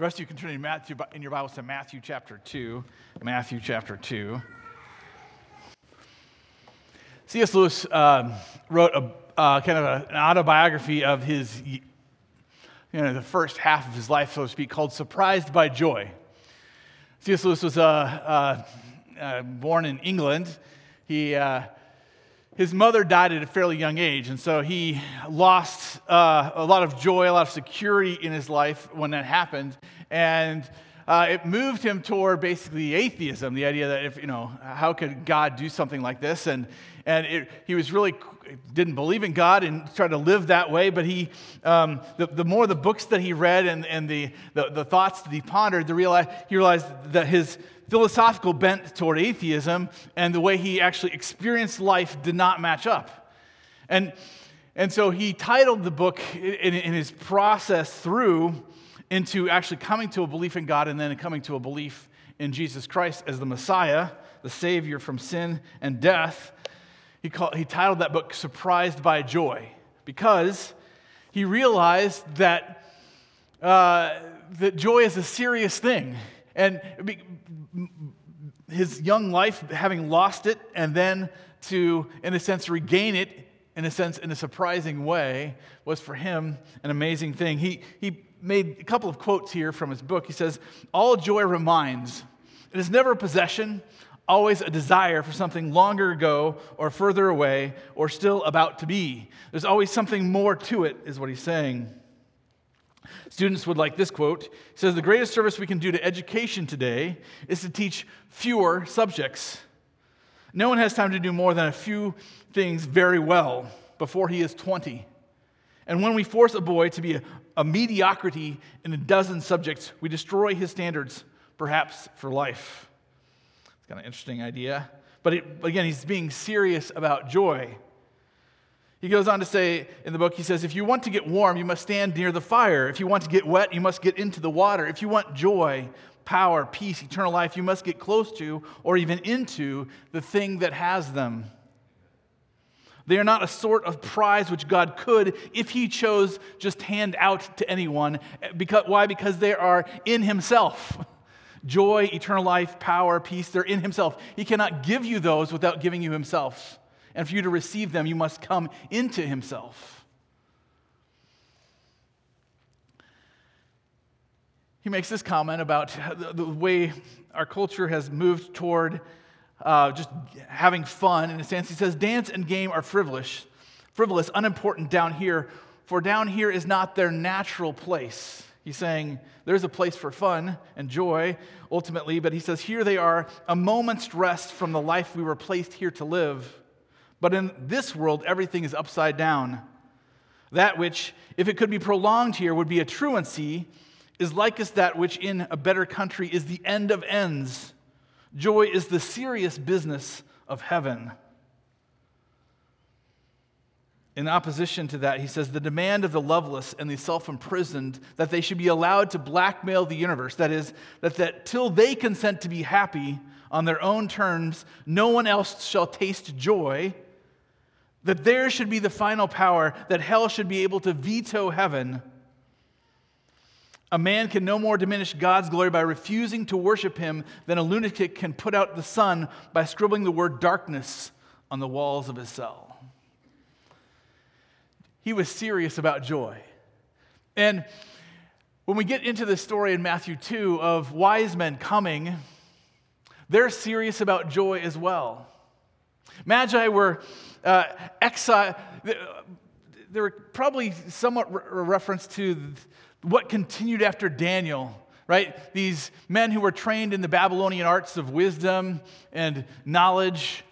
The rest of you can turn in, Matthew, in your Bibles to Matthew chapter 2. Matthew chapter 2. C.S. Lewis um, wrote a, uh, kind of a, an autobiography of his, you know, the first half of his life, so to speak, called Surprised by Joy. C.S. Lewis was uh, uh, uh born in England. He uh, his mother died at a fairly young age, and so he lost uh, a lot of joy, a lot of security in his life when that happened. And uh, it moved him toward basically atheism, the idea that if, you know, how could God do something like this? And, and it, he was really didn't believe in God and tried to live that way, but he, um, the, the more the books that he read and, and the, the, the thoughts that he pondered, the realize, he realized that his, philosophical bent toward atheism and the way he actually experienced life did not match up. And, and so he titled the book in, in his process through into actually coming to a belief in God and then coming to a belief in Jesus Christ as the Messiah, the Savior from sin and death. He, called, he titled that book Surprised by Joy because he realized that, uh, that joy is a serious thing. And his young life, having lost it, and then to, in a sense, regain it, in a sense, in a surprising way, was for him an amazing thing. He, he made a couple of quotes here from his book. He says, All joy reminds. It is never a possession, always a desire for something longer ago or further away or still about to be. There's always something more to it, is what he's saying. Students would like this quote. He says, The greatest service we can do to education today is to teach fewer subjects. No one has time to do more than a few things very well before he is 20. And when we force a boy to be a, a mediocrity in a dozen subjects, we destroy his standards, perhaps for life. It's kind of an interesting idea. But it, again, he's being serious about joy. He goes on to say in the book, he says, if you want to get warm, you must stand near the fire. If you want to get wet, you must get into the water. If you want joy, power, peace, eternal life, you must get close to or even into the thing that has them. They are not a sort of prize which God could, if He chose, just hand out to anyone. Because, why? Because they are in Himself. Joy, eternal life, power, peace, they're in Himself. He cannot give you those without giving you Himself. And for you to receive them, you must come into himself. He makes this comment about the way our culture has moved toward uh, just having fun. In a sense, he says, Dance and game are frivolous, frivolous, unimportant down here, for down here is not their natural place. He's saying there's a place for fun and joy ultimately, but he says here they are, a moment's rest from the life we were placed here to live. But in this world, everything is upside down. That which, if it could be prolonged here, would be a truancy, is like as that which in a better country is the end of ends. Joy is the serious business of heaven. In opposition to that, he says the demand of the loveless and the self imprisoned that they should be allowed to blackmail the universe, that is, that, that till they consent to be happy on their own terms, no one else shall taste joy that there should be the final power, that hell should be able to veto heaven. A man can no more diminish God's glory by refusing to worship him than a lunatic can put out the sun by scribbling the word darkness on the walls of his cell. He was serious about joy. And when we get into the story in Matthew 2 of wise men coming, they're serious about joy as well. Magi were uh, exile. There were probably somewhat a reference to what continued after Daniel, right? These men who were trained in the Babylonian arts of wisdom and knowledge.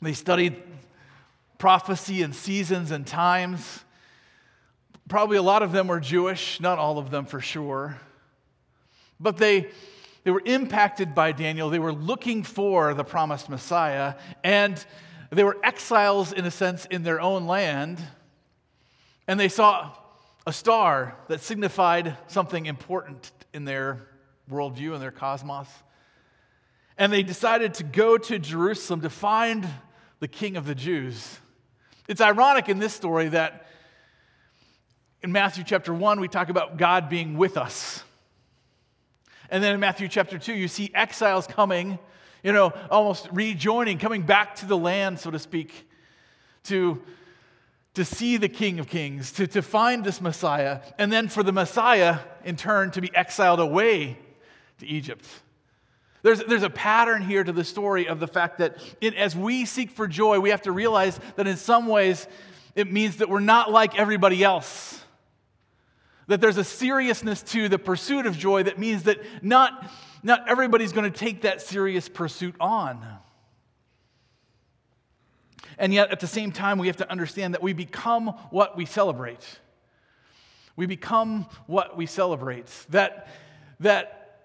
They studied prophecy and seasons and times. Probably a lot of them were Jewish, not all of them for sure. But they they were impacted by Daniel. They were looking for the promised Messiah, and they were exiles, in a sense, in their own land. And they saw a star that signified something important in their worldview and their cosmos. And they decided to go to Jerusalem to find the king of the Jews. It's ironic in this story that in Matthew chapter 1, we talk about God being with us And then in Matthew chapter 2, you see exiles coming, you know, almost rejoining, coming back to the land, so to speak, to, to see the King of Kings, to, to find this Messiah, and then for the Messiah, in turn, to be exiled away to Egypt. There's, there's a pattern here to the story of the fact that it, as we seek for joy, we have to realize that in some ways it means that we're not like everybody else. That there's a seriousness to the pursuit of joy that means that not, not everybody's going to take that serious pursuit on. And yet, at the same time, we have to understand that we become what we celebrate. We become what we celebrate. That, that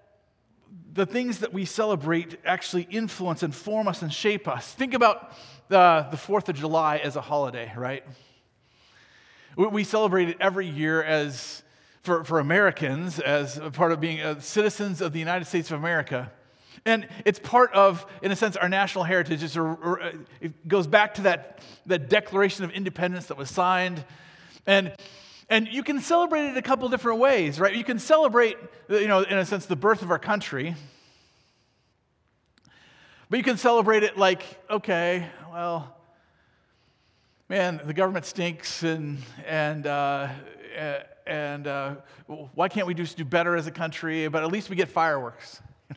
the things that we celebrate actually influence and form us and shape us. Think about the, the 4th of July as a holiday, right? We, we celebrate it every year as, for, for Americans, as part of being uh, citizens of the United States of America. And it's part of, in a sense, our national heritage. It's a, it goes back to that, that Declaration of Independence that was signed. And and you can celebrate it a couple different ways, right? You can celebrate, you know, in a sense, the birth of our country. But you can celebrate it like, okay, well, man, the government stinks, and, and, uh, and uh, why can't we just do better as a country? But at least we get fireworks.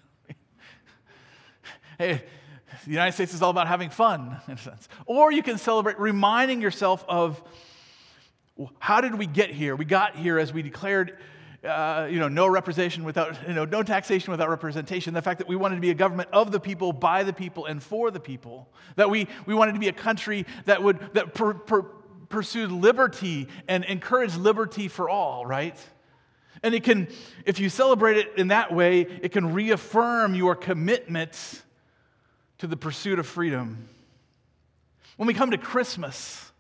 hey, the United States is all about having fun, in a sense. Or you can celebrate reminding yourself of how did we get here? We got here as we declared, uh, you know, no representation without, you know, no taxation without representation. The fact that we wanted to be a government of the people, by the people, and for the people. That we, we wanted to be a country that would that per, per, pursued liberty and encouraged liberty for all, right? And it can, if you celebrate it in that way, it can reaffirm your commitment to the pursuit of freedom. When we come to Christmas,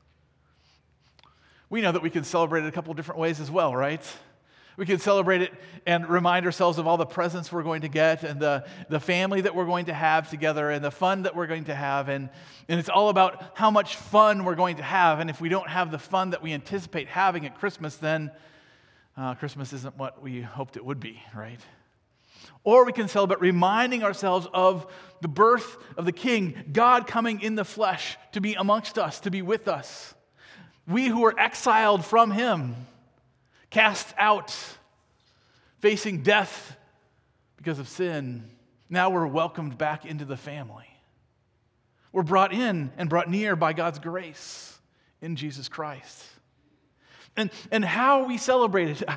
we know that we can celebrate it a couple different ways as well, right? We can celebrate it and remind ourselves of all the presents we're going to get and the, the family that we're going to have together and the fun that we're going to have. And, and it's all about how much fun we're going to have. And if we don't have the fun that we anticipate having at Christmas, then uh, Christmas isn't what we hoped it would be, right? Or we can celebrate reminding ourselves of the birth of the King, God coming in the flesh to be amongst us, to be with us. We who are exiled from him, cast out, facing death because of sin, now we're welcomed back into the family. We're brought in and brought near by God's grace in Jesus Christ. And, and how we celebrate uh,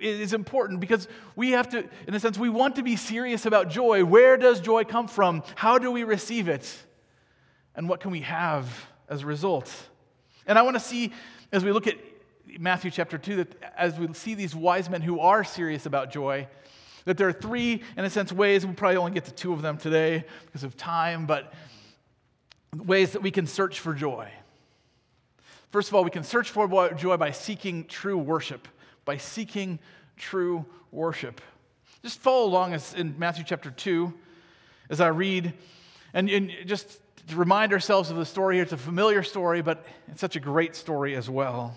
it is important because we have to, in a sense, we want to be serious about joy. Where does joy come from? How do we receive it? And what can we have as a result? And I want to see, as we look at Matthew chapter 2, that as we see these wise men who are serious about joy, that there are three, in a sense, ways, we'll probably only get to two of them today because of time, but ways that we can search for joy. First of all, we can search for joy by seeking true worship, by seeking true worship. Just follow along as in Matthew chapter 2 as I read, and, and just to remind ourselves of the story here. It's a familiar story, but it's such a great story as well.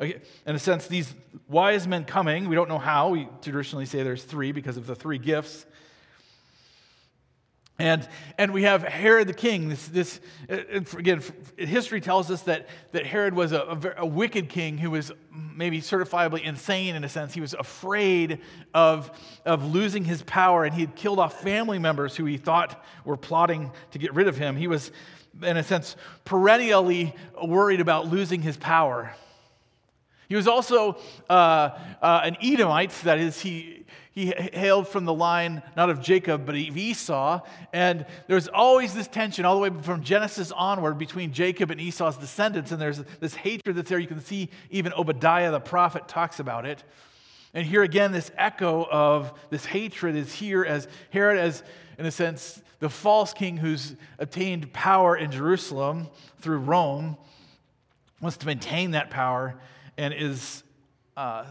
in a sense, these wise men coming. We don't know how. We traditionally say there's three because of the three gifts. And, and we have Herod the king. This, this uh, uh, again, history tells us that, that Herod was a, a, a, wicked king who was maybe certifiably insane in a sense. He was afraid of, of losing his power, and he had killed off family members who he thought were plotting to get rid of him. He was, in a sense, perennially worried about losing his power. He was also uh, uh, an Edomite, that is, he, he hailed from the line not of Jacob, but of Esau. And there's always this tension all the way from Genesis onward between Jacob and Esau's descendants. And there's this hatred that's there. You can see even Obadiah the prophet talks about it. And here again, this echo of this hatred is here as Herod, as in a sense, the false king who's attained power in Jerusalem through Rome, wants to maintain that power and is uh,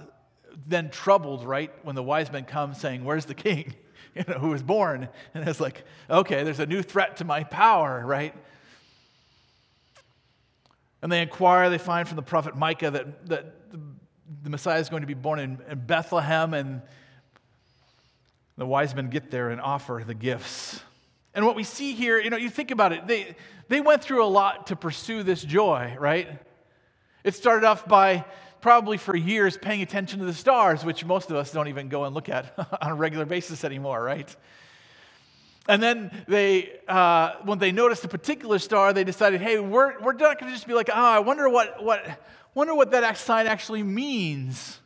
then troubled, right, when the wise men come saying, Where's the king? You know, who was born? And it's like, okay, there's a new threat to my power, right? And they inquire, they find from the prophet Micah that, that the, Messiah is going to be born in, in Bethlehem, and the wise men get there and offer the gifts. And what we see here, you know, you think about it, they, they went through a lot to pursue this joy, right? It started off by probably for years paying attention to the stars, which most of us don't even go and look at on a regular basis anymore, right? And then they, uh, when they noticed a particular star, they decided, hey, we're, we're not going to just be like, oh, I wonder what, what, wonder what that sign actually means.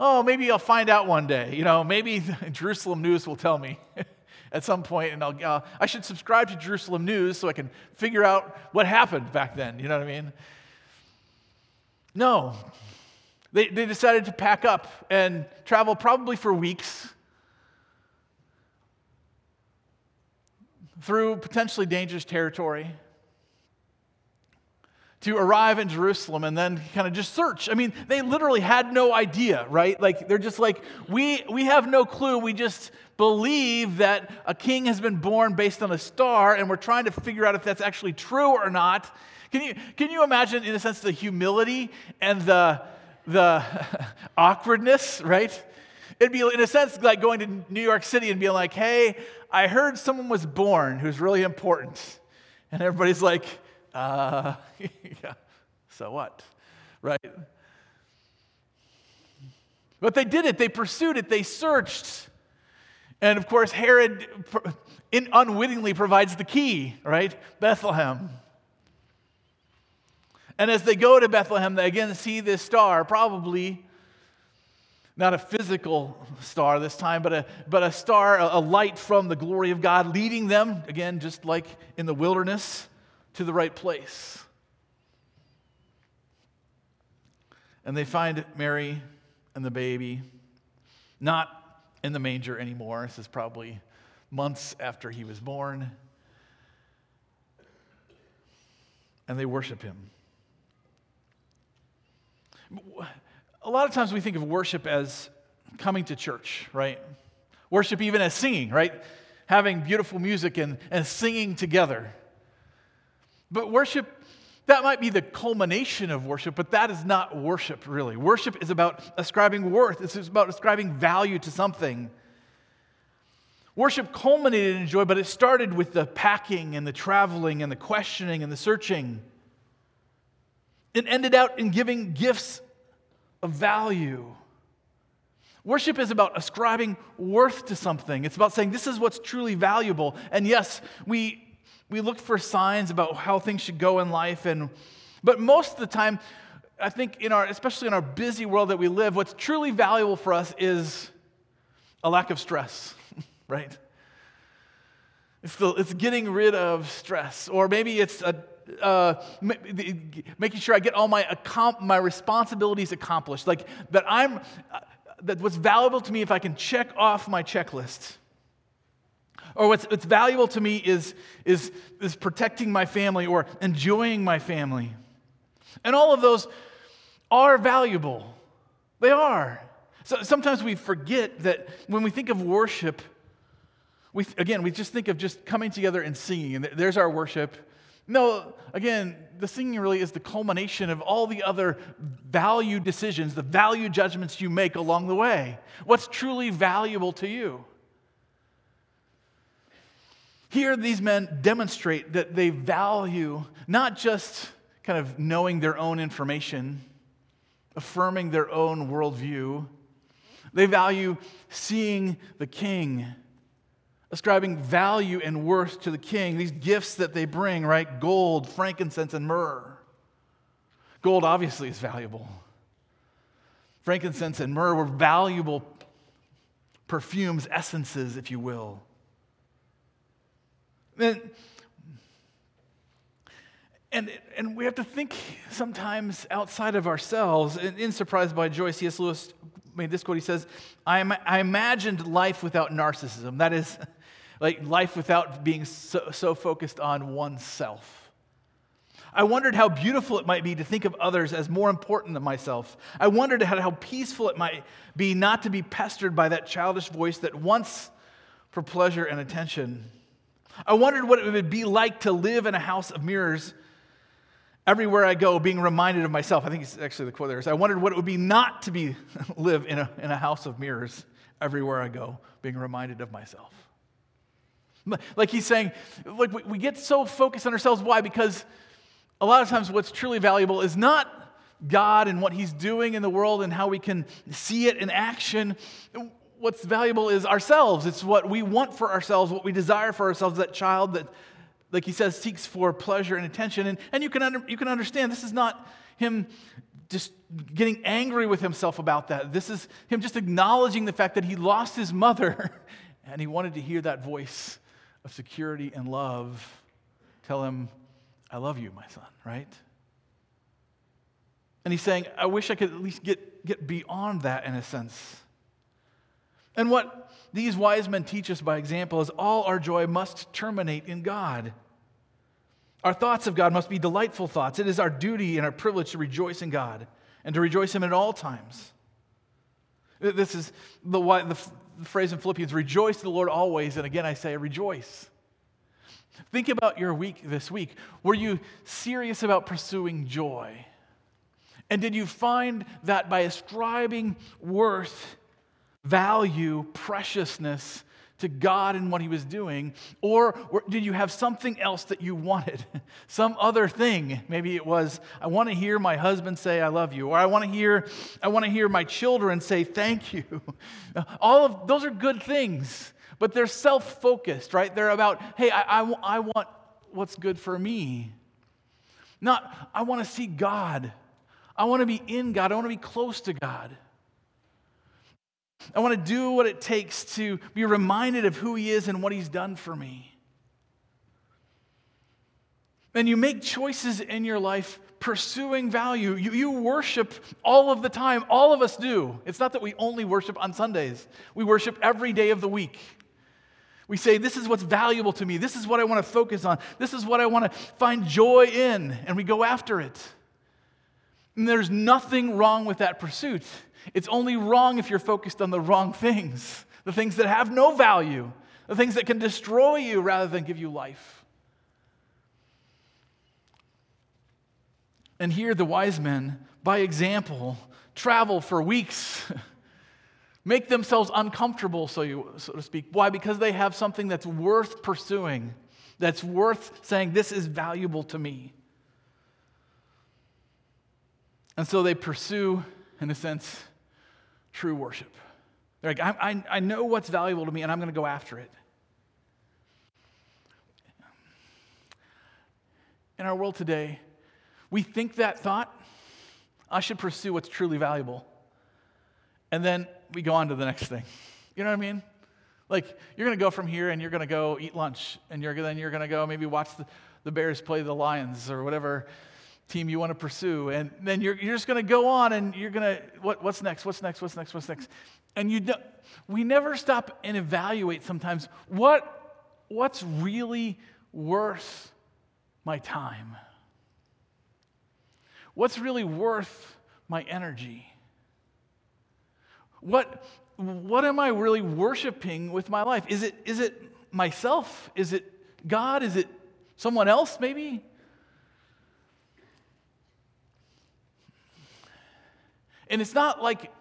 Oh, maybe I'll find out one day. You know, maybe Jerusalem News will tell me at some point, and I'll, uh, I should subscribe to Jerusalem News so I can figure out what happened back then. You know what I mean? No. They, they decided to pack up and travel probably for weeks through potentially dangerous territory to arrive in Jerusalem and then kind of just search. I mean, they literally had no idea, right? Like they're just like, we we have no clue. We just believe that a king has been born based on a star, and we're trying to figure out if that's actually true or not. Can you, can you imagine, in a sense, the humility and the, the awkwardness, right? It'd be, in a sense, like going to New York City and being like, hey, I heard someone was born who's really important. And everybody's like, uh, yeah, so what? Right? But they did it, they pursued it, they searched. And of course, Herod unwittingly provides the key, right? Bethlehem. And as they go to Bethlehem, they again see this star, probably not a physical star this time, but a, but a star, a, a light from the glory of God, leading them, again, just like in the wilderness, to the right place. And they find Mary and the baby not in the manger anymore. This is probably months after he was born. And they worship him. A lot of times we think of worship as coming to church, right? Worship even as singing, right? Having beautiful music and, and singing together. But worship, that might be the culmination of worship, but that is not worship, really. Worship is about ascribing worth, it's about ascribing value to something. Worship culminated in joy, but it started with the packing and the traveling and the questioning and the searching. It ended out in giving gifts of value. Worship is about ascribing worth to something. It's about saying, this is what's truly valuable. And yes, we, we look for signs about how things should go in life. And, but most of the time, I think, in our, especially in our busy world that we live, what's truly valuable for us is a lack of stress, right? It's, the, it's getting rid of stress. Or maybe it's a uh, making sure I get all my, my responsibilities accomplished. Like that I'm, uh, that what's valuable to me if I can check off my checklist. Or what's, what's valuable to me is, is, is protecting my family or enjoying my family. And all of those are valuable. They are. So sometimes we forget that when we think of worship, We, again, we just think of just coming together and singing, and there's our worship. No, again, the singing really is the culmination of all the other value decisions, the value judgments you make along the way. What's truly valuable to you? Here, these men demonstrate that they value not just kind of knowing their own information, affirming their own worldview, they value seeing the king ascribing value and worth to the king. These gifts that they bring, right? Gold, frankincense, and myrrh. Gold obviously is valuable. Frankincense and myrrh were valuable perfumes, essences, if you will. And, and, and we have to think sometimes outside of ourselves. In, in Surprised by Joy, C.S. Lewis made this quote. He says, I, I imagined life without narcissism. That is, like life without being so, so focused on oneself. I wondered how beautiful it might be to think of others as more important than myself. I wondered how, how peaceful it might be not to be pestered by that childish voice that wants for pleasure and attention. I wondered what it would be like to live in a house of mirrors everywhere I go, being reminded of myself. I think it's actually the quote there is I wondered what it would be not to be live in a, in a house of mirrors everywhere I go, being reminded of myself. Like he's saying, like we get so focused on ourselves. Why? Because a lot of times what's truly valuable is not God and what he's doing in the world and how we can see it in action. What's valuable is ourselves. It's what we want for ourselves, what we desire for ourselves, that child that, like he says, seeks for pleasure and attention. And, and you, can under, you can understand this is not him just getting angry with himself about that. This is him just acknowledging the fact that he lost his mother and he wanted to hear that voice of security and love, tell him, I love you, my son, right? And he's saying, I wish I could at least get, get beyond that in a sense. And what these wise men teach us by example is all our joy must terminate in God. Our thoughts of God must be delightful thoughts. It is our duty and our privilege to rejoice in God and to rejoice Him at all times. This is the, the, the phrase in Philippians rejoice the Lord always. And again, I say rejoice. Think about your week this week. Were you serious about pursuing joy? And did you find that by ascribing worth, value, preciousness to God and what He was doing? Or, did you have something else that you wanted? Some other thing. Maybe it was, I want to hear my husband say, I love you. Or I want to hear, I want to hear my children say, thank you. All of those are good things, but they're self focused, right? They're about, hey, I, I, I want what's good for me. Not, I want to see God. I want to be in God. I want to be close to God. I want to do what it takes to be reminded of who He is and what He's done for me. And you make choices in your life pursuing value. You, you worship all of the time. All of us do. It's not that we only worship on Sundays, we worship every day of the week. We say, This is what's valuable to me. This is what I want to focus on. This is what I want to find joy in. And we go after it. And there's nothing wrong with that pursuit. It's only wrong if you're focused on the wrong things, the things that have no value, the things that can destroy you rather than give you life. And here, the wise men, by example, travel for weeks, make themselves uncomfortable, so, you, so to speak. Why? Because they have something that's worth pursuing, that's worth saying, This is valuable to me. And so they pursue, in a sense, true worship. They're like, I, I, I know what's valuable to me, and I'm going to go after it. In our world today, we think that thought, I should pursue what's truly valuable. And then we go on to the next thing. You know what I mean? Like, you're going to go from here and you're going to go eat lunch, and you're, then you're going to go maybe watch the, the Bears play the Lions or whatever team you want to pursue. And then you're, you're just going to go on and you're going to, what, what's next? What's next? What's next? What's next? And you don't, we never stop and evaluate sometimes what, what's really worth my time? What's really worth my energy? What, what am I really worshiping with my life? Is it, is it myself? Is it God? Is it someone else, maybe? And it's not like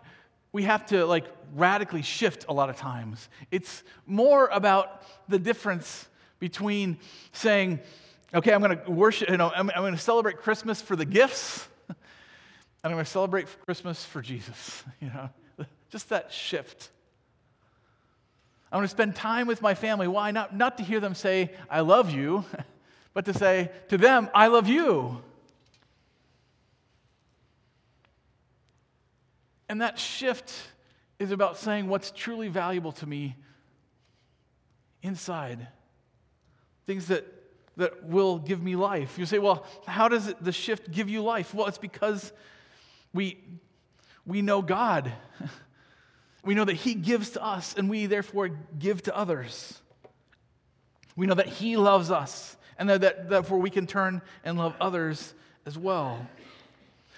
we have to like radically shift a lot of times. It's more about the difference between saying, okay, I'm going to worship, you know, I'm, I'm going to celebrate Christmas for the gifts, and I'm going to celebrate Christmas for Jesus, you know, just that shift. I'm going to spend time with my family. Why? Not, not to hear them say, I love you, but to say to them, I love you. And that shift is about saying what's truly valuable to me inside. Things that, that will give me life. You say, well, how does it, the shift give you life? Well, it's because we, we know God. we know that He gives to us, and we therefore give to others. We know that He loves us, and that, that therefore we can turn and love others as well.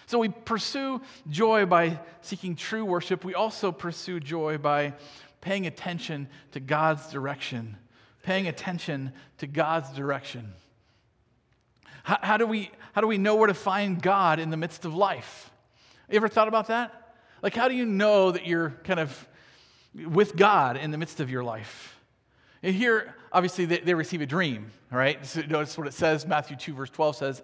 So we pursue joy by seeking true worship. We also pursue joy by paying attention to God's direction. Paying attention to God's direction. How, how, do we, how do we know where to find God in the midst of life? You ever thought about that? Like, how do you know that you're kind of with God in the midst of your life? And here, obviously, they, they receive a dream, right? So notice what it says. Matthew 2, verse 12 says,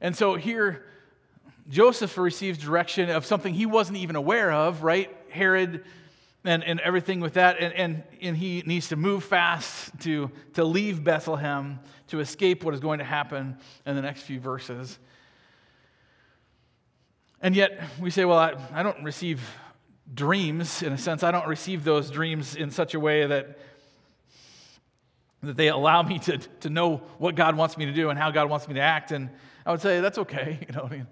And so here, Joseph receives direction of something he wasn't even aware of, right? Herod and, and everything with that. And, and, and he needs to move fast to, to leave Bethlehem to escape what is going to happen in the next few verses. And yet, we say, well, I, I don't receive dreams, in a sense. I don't receive those dreams in such a way that, that they allow me to, to know what God wants me to do and how God wants me to act. And I would say that's okay. You know, I mean,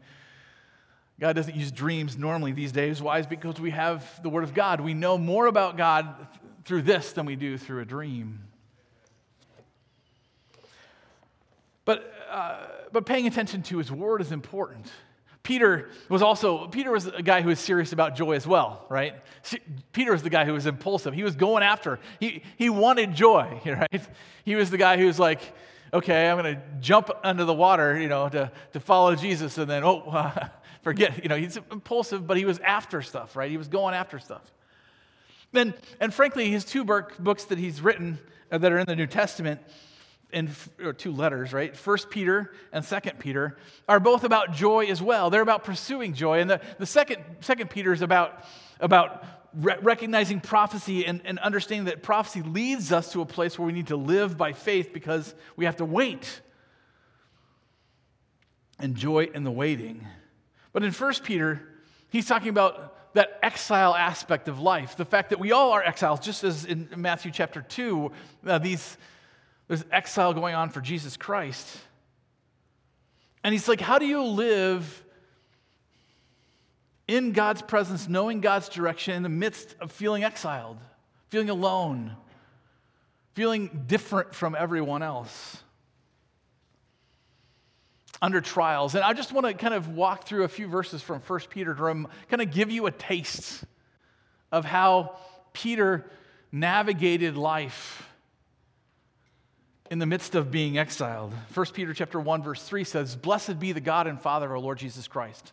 God doesn't use dreams normally these days. Why? Is because we have the Word of God. We know more about God through this than we do through a dream. But, uh, but paying attention to His Word is important. Peter was also, Peter was a guy who was serious about joy as well, right? Peter was the guy who was impulsive. He was going after, he, he wanted joy, right? He was the guy who was like, okay, I'm going to jump under the water, you know, to, to follow Jesus. And then, oh, uh, forget, you know, he's impulsive, but he was after stuff, right? He was going after stuff. And, and frankly, his two books that he's written uh, that are in the New Testament, in or two letters, right? First Peter and Second Peter are both about joy as well. They're about pursuing joy. And the, the second, second Peter is about, about re- recognizing prophecy and, and understanding that prophecy leads us to a place where we need to live by faith because we have to wait. And joy in the waiting. But in First Peter, he's talking about that exile aspect of life, the fact that we all are exiles, just as in Matthew chapter 2, uh, these there's exile going on for Jesus Christ. And he's like, How do you live in God's presence, knowing God's direction in the midst of feeling exiled, feeling alone, feeling different from everyone else? Under trials. And I just want to kind of walk through a few verses from 1 Peter to kind of give you a taste of how Peter navigated life in the midst of being exiled. 1 Peter chapter 1 verse 3 says, "Blessed be the God and Father of our Lord Jesus Christ.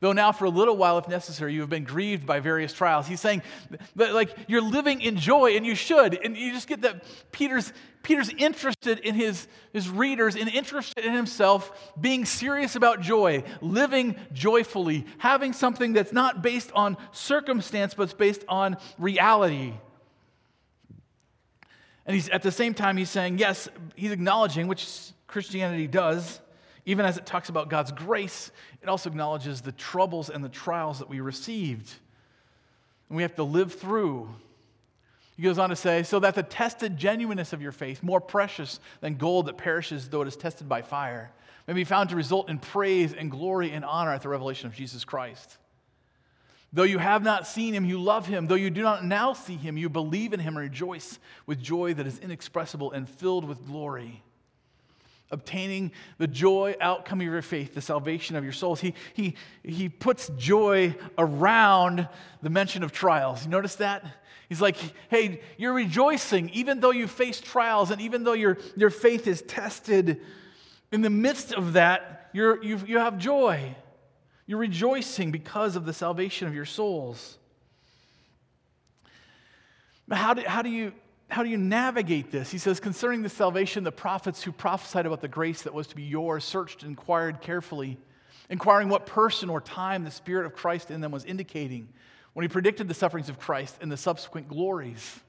Though now, for a little while, if necessary, you have been grieved by various trials. He's saying that, like, you're living in joy, and you should. And you just get that Peter's, Peter's interested in his, his readers and interested in himself, being serious about joy, living joyfully, having something that's not based on circumstance, but it's based on reality. And he's, at the same time, he's saying, yes, he's acknowledging, which Christianity does even as it talks about God's grace, it also acknowledges the troubles and the trials that we received. And we have to live through. He goes on to say, so that the tested genuineness of your faith, more precious than gold that perishes though it is tested by fire, may be found to result in praise and glory and honor at the revelation of Jesus Christ. Though you have not seen him, you love him. Though you do not now see him, you believe in him and rejoice with joy that is inexpressible and filled with glory obtaining the joy outcome of your faith, the salvation of your souls. He, he, he puts joy around the mention of trials. You notice that? He's like, hey, you're rejoicing even though you face trials and even though your, your faith is tested. In the midst of that, you're, you you have joy. You're rejoicing because of the salvation of your souls. How do, how do you how do you navigate this? He says, concerning the salvation, the prophets who prophesied about the grace that was to be yours searched and inquired carefully, inquiring what person or time the Spirit of Christ in them was indicating when he predicted the sufferings of Christ and the subsequent glories.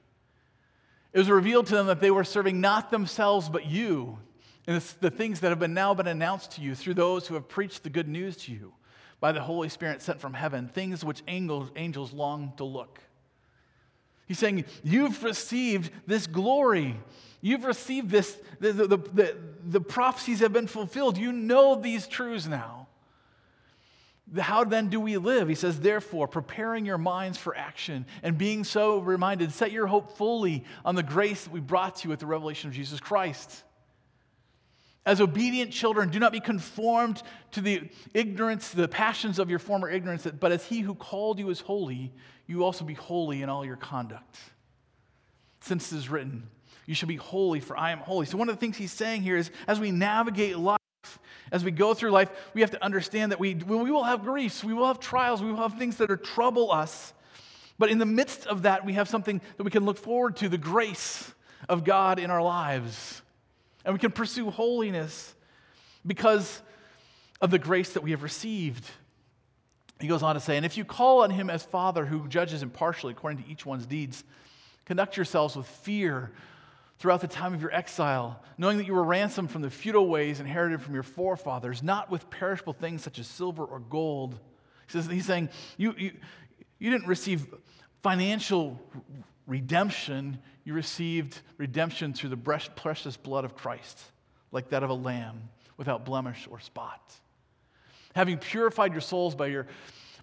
It was revealed to them that they were serving not themselves but you, and the things that have been now been announced to you through those who have preached the good news to you by the Holy Spirit sent from heaven, things which angels, angels long to look. He's saying, You've received this glory. You've received this, the, the, the, the, prophecies have been fulfilled. You know these truths now. How then do we live? He says, Therefore, preparing your minds for action and being so reminded, set your hope fully on the grace that we brought to you at the revelation of Jesus Christ. As obedient children, do not be conformed to the ignorance, the passions of your former ignorance, but as he who called you is holy, you also be holy in all your conduct. Since it is written, you shall be holy, for I am holy. So, one of the things he's saying here is as we navigate life, as we go through life, we have to understand that we, we will have griefs, we will have trials, we will have things that are trouble us. But in the midst of that, we have something that we can look forward to the grace of God in our lives. And we can pursue holiness because of the grace that we have received. He goes on to say, And if you call on him as Father who judges impartially according to each one's deeds, conduct yourselves with fear throughout the time of your exile, knowing that you were ransomed from the futile ways inherited from your forefathers, not with perishable things such as silver or gold. He says, he's saying, you, you, you didn't receive financial redemption, you received redemption through the precious blood of Christ, like that of a lamb without blemish or spot. Having purified your souls by your,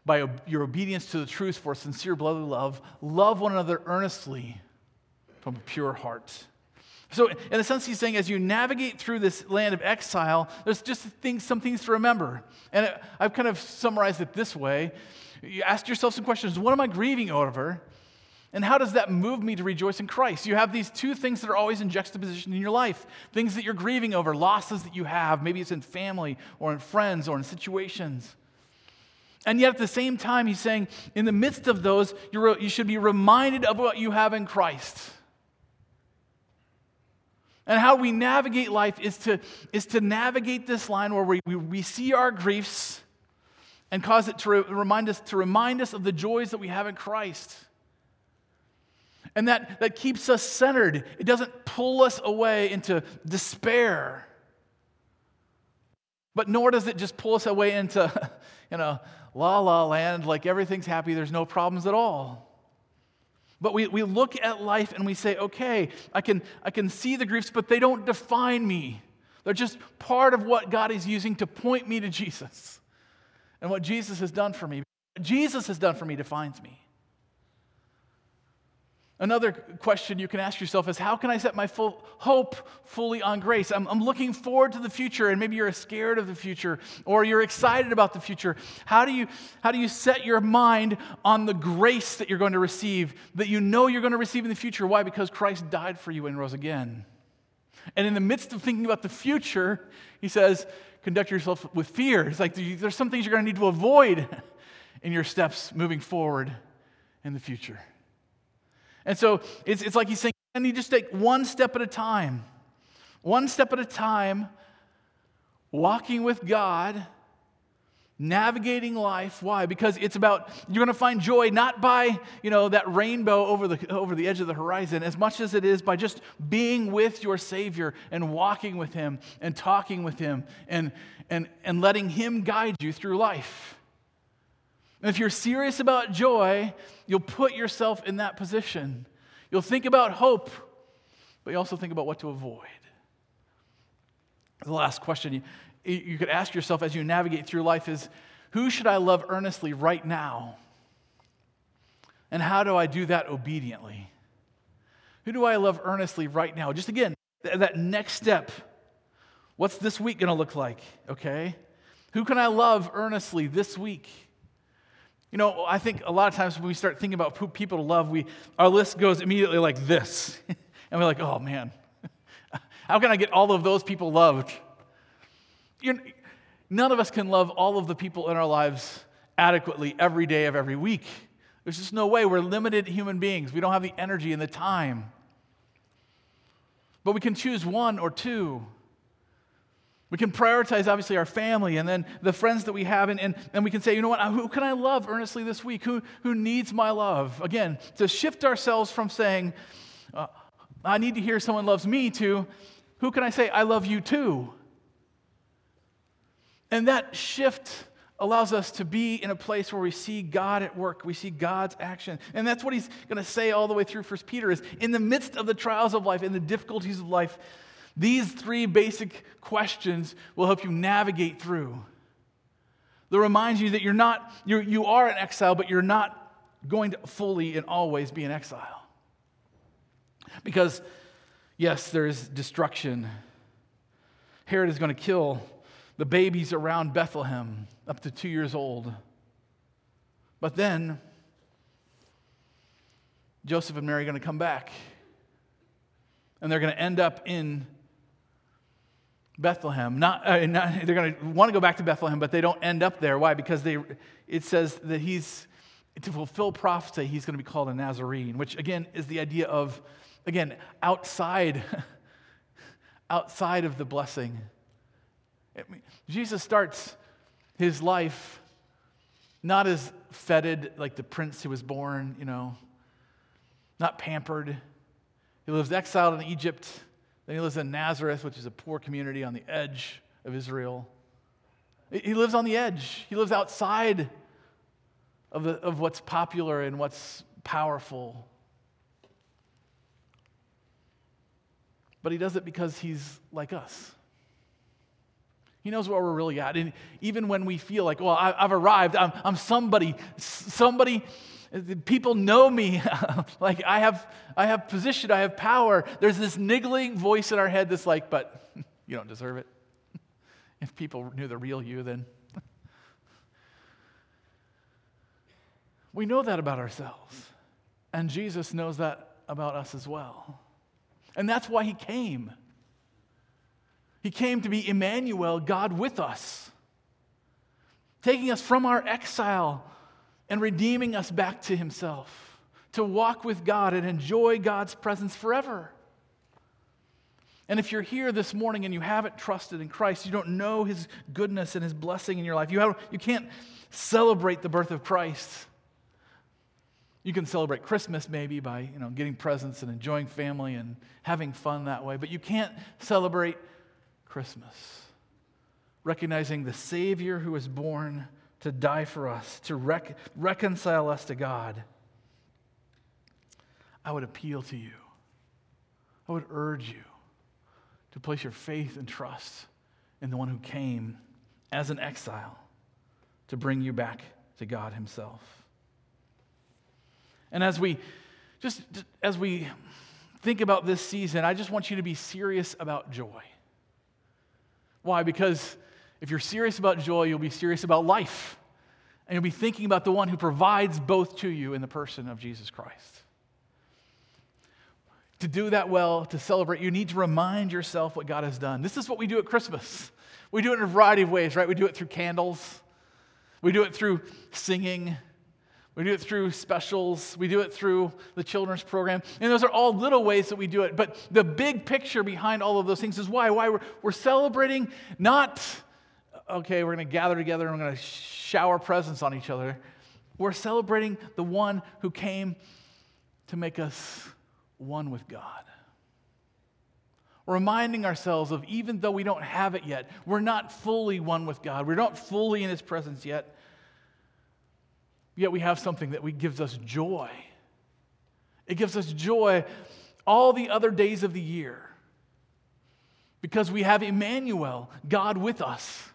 by your obedience to the truth for sincere brotherly love, love one another earnestly from a pure heart. So, in a sense, he's saying as you navigate through this land of exile, there's just things, some things to remember. And I've kind of summarized it this way. You ask yourself some questions What am I grieving over? And how does that move me to rejoice in Christ? You have these two things that are always in juxtaposition in your life things that you're grieving over, losses that you have. Maybe it's in family or in friends or in situations. And yet at the same time, he's saying, in the midst of those, you should be reminded of what you have in Christ. And how we navigate life is to, is to navigate this line where we, we, we see our griefs and cause it to re- remind us to remind us of the joys that we have in Christ. And that, that keeps us centered. It doesn't pull us away into despair. But nor does it just pull us away into, you know, la la land, like everything's happy, there's no problems at all. But we, we look at life and we say, okay, I can, I can see the griefs, but they don't define me. They're just part of what God is using to point me to Jesus and what Jesus has done for me. Jesus has done for me defines me. Another question you can ask yourself is how can I set my full hope fully on grace? I'm, I'm, looking forward to the future, and maybe you're scared of the future or you're excited about the future. How do, you, how do you set your mind on the grace that you're going to receive, that you know you're going to receive in the future? Why? Because Christ died for you and rose again. And in the midst of thinking about the future, he says, conduct yourself with fear. It's like there's some things you're going to need to avoid in your steps moving forward in the future. And so it's, it's like he's saying, and you just take one step at a time, one step at a time, walking with God navigating life. Why? Because it's about you're going to find joy not by you know that rainbow over the over the edge of the horizon as much as it is by just being with your savior and walking with him and talking with him and and and letting him guide you through life and if you're serious about joy you'll put yourself in that position you'll think about hope but you also think about what to avoid the last question you could ask yourself as you navigate through life is who should I love earnestly right now? And how do I do that obediently? Who do I love earnestly right now? Just again, that next step. What's this week going to look like? Okay? Who can I love earnestly this week? You know, I think a lot of times when we start thinking about who people to love, we, our list goes immediately like this. and we're like, oh man, how can I get all of those people loved? You're, none of us can love all of the people in our lives adequately every day of every week. There's just no way. We're limited human beings. We don't have the energy and the time. But we can choose one or two. We can prioritize, obviously, our family and then the friends that we have, and, and, and we can say, you know what, who can I love earnestly this week? Who, who needs my love? Again, to shift ourselves from saying, uh, I need to hear someone loves me, to who can I say, I love you too? And that shift allows us to be in a place where we see God at work, we see God's action. And that's what he's going to say all the way through First Peter is in the midst of the trials of life, in the difficulties of life, these three basic questions will help you navigate through. They'll remind you that you're not, you're, you are in exile, but you're not going to fully and always be in exile. Because, yes, there is destruction. Herod is going to kill the babies around Bethlehem, up to two years old. But then, Joseph and Mary are going to come back. And they're going to end up in Bethlehem. Not, uh, not they're going to want to go back to Bethlehem, but they don't end up there. Why? Because they, it says that he's, to fulfill prophecy, he's going to be called a Nazarene, which again is the idea of, again, outside, outside of the blessing Jesus starts his life not as feted like the prince who was born, you know, not pampered. He lives exiled in Egypt. Then he lives in Nazareth, which is a poor community on the edge of Israel. He lives on the edge. He lives outside of, the, of what's popular and what's powerful. But he does it because he's like us. He knows where we're really at. And even when we feel like, well, I, have arrived, I'm, I'm somebody, somebody, people know me. like I have, I have position, I have power. There's this niggling voice in our head that's like, but you don't deserve it. if people knew the real you, then. we know that about ourselves. And Jesus knows that about us as well. And that's why he came. He came to be Emmanuel, God with us, taking us from our exile and redeeming us back to Himself, to walk with God and enjoy God's presence forever. And if you're here this morning and you haven't trusted in Christ, you don't know His goodness and His blessing in your life, you, have, you can't celebrate the birth of Christ. You can celebrate Christmas maybe by you know, getting presents and enjoying family and having fun that way, but you can't celebrate Christmas. Recognizing the Savior who was born to die for us, to rec- reconcile us to God. I would appeal to you. I would urge you to place your faith and trust in the one who came as an exile to bring you back to God Himself. And as we just as we think about this season, I just want you to be serious about joy. Why? Because if you're serious about joy, you'll be serious about life. And you'll be thinking about the one who provides both to you in the person of Jesus Christ. To do that well, to celebrate, you need to remind yourself what God has done. This is what we do at Christmas. We do it in a variety of ways, right? We do it through candles, we do it through singing, we do it through specials. We do it through the children's program. And those are all little ways that we do it. But the big picture behind all of those things is why? Why we're, we're celebrating not, okay, we're going to gather together and we're going to shower presents on each other. We're celebrating the one who came to make us one with God. Reminding ourselves of even though we don't have it yet, we're not fully one with God, we're not fully in His presence yet Yet we have something that we, gives us joy. It gives us joy all the other days of the year because we have Emmanuel, God with us.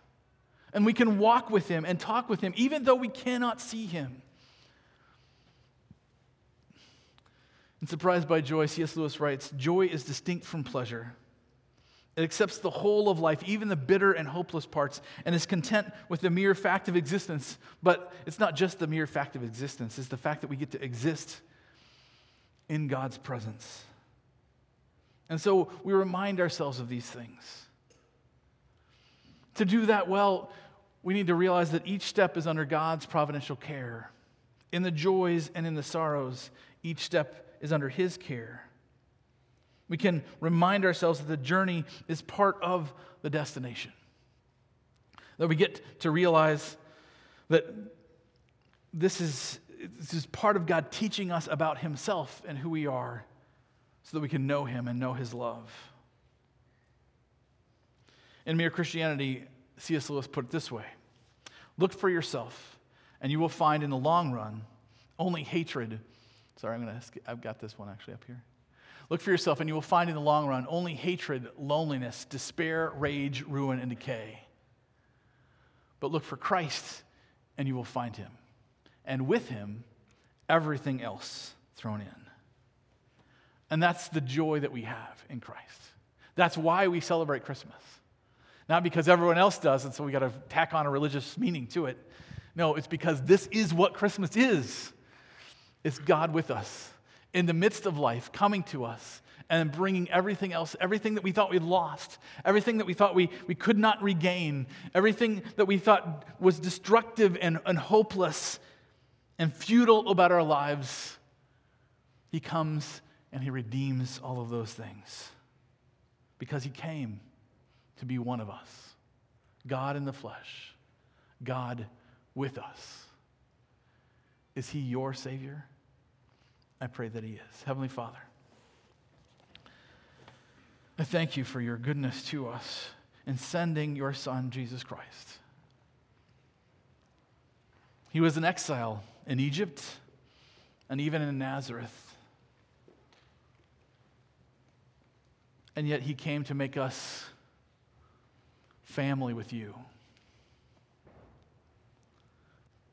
And we can walk with him and talk with him even though we cannot see him. And surprised by joy, C.S. Lewis writes Joy is distinct from pleasure. It accepts the whole of life, even the bitter and hopeless parts, and is content with the mere fact of existence. But it's not just the mere fact of existence, it's the fact that we get to exist in God's presence. And so we remind ourselves of these things. To do that well, we need to realize that each step is under God's providential care. In the joys and in the sorrows, each step is under His care. We can remind ourselves that the journey is part of the destination. That we get to realize that this is, this is part of God teaching us about Himself and who we are so that we can know Him and know His love. In Mere Christianity, C.S. Lewis put it this way Look for yourself, and you will find in the long run only hatred. Sorry, I'm to, I've got this one actually up here. Look for yourself, and you will find in the long run only hatred, loneliness, despair, rage, ruin, and decay. But look for Christ, and you will find him. And with him, everything else thrown in. And that's the joy that we have in Christ. That's why we celebrate Christmas. Not because everyone else does, and so we got to tack on a religious meaning to it. No, it's because this is what Christmas is it's God with us in the midst of life coming to us and bringing everything else, everything that we thought we'd lost, everything that we thought we, we could not regain, everything that we thought was destructive and, and hopeless and futile about our lives. He comes and He redeems all of those things because He came to be one of us God in the flesh, God with us. Is He your Savior? I pray that He is. Heavenly Father, I thank you for your goodness to us in sending your Son, Jesus Christ. He was an exile in Egypt and even in Nazareth. And yet he came to make us family with you.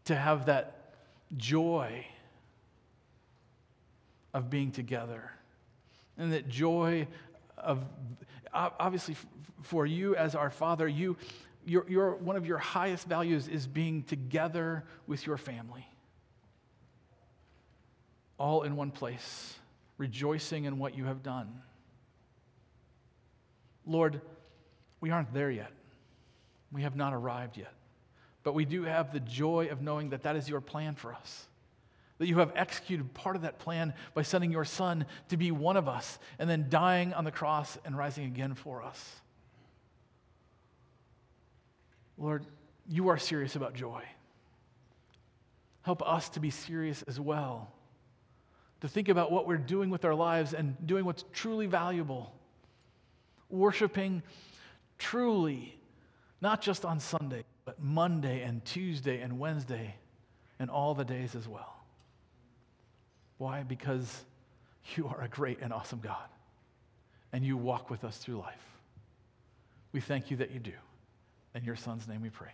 To have that joy of being together. And that joy of, obviously, for you as our Father, you, your, your, one of your highest values is being together with your family. All in one place, rejoicing in what you have done. Lord, we aren't there yet. We have not arrived yet. But we do have the joy of knowing that that is your plan for us that you have executed part of that plan by sending your son to be one of us and then dying on the cross and rising again for us. Lord, you are serious about joy. Help us to be serious as well, to think about what we're doing with our lives and doing what's truly valuable, worshiping truly, not just on Sunday, but Monday and Tuesday and Wednesday and all the days as well. Why? Because you are a great and awesome God, and you walk with us through life. We thank you that you do. In your Son's name we pray.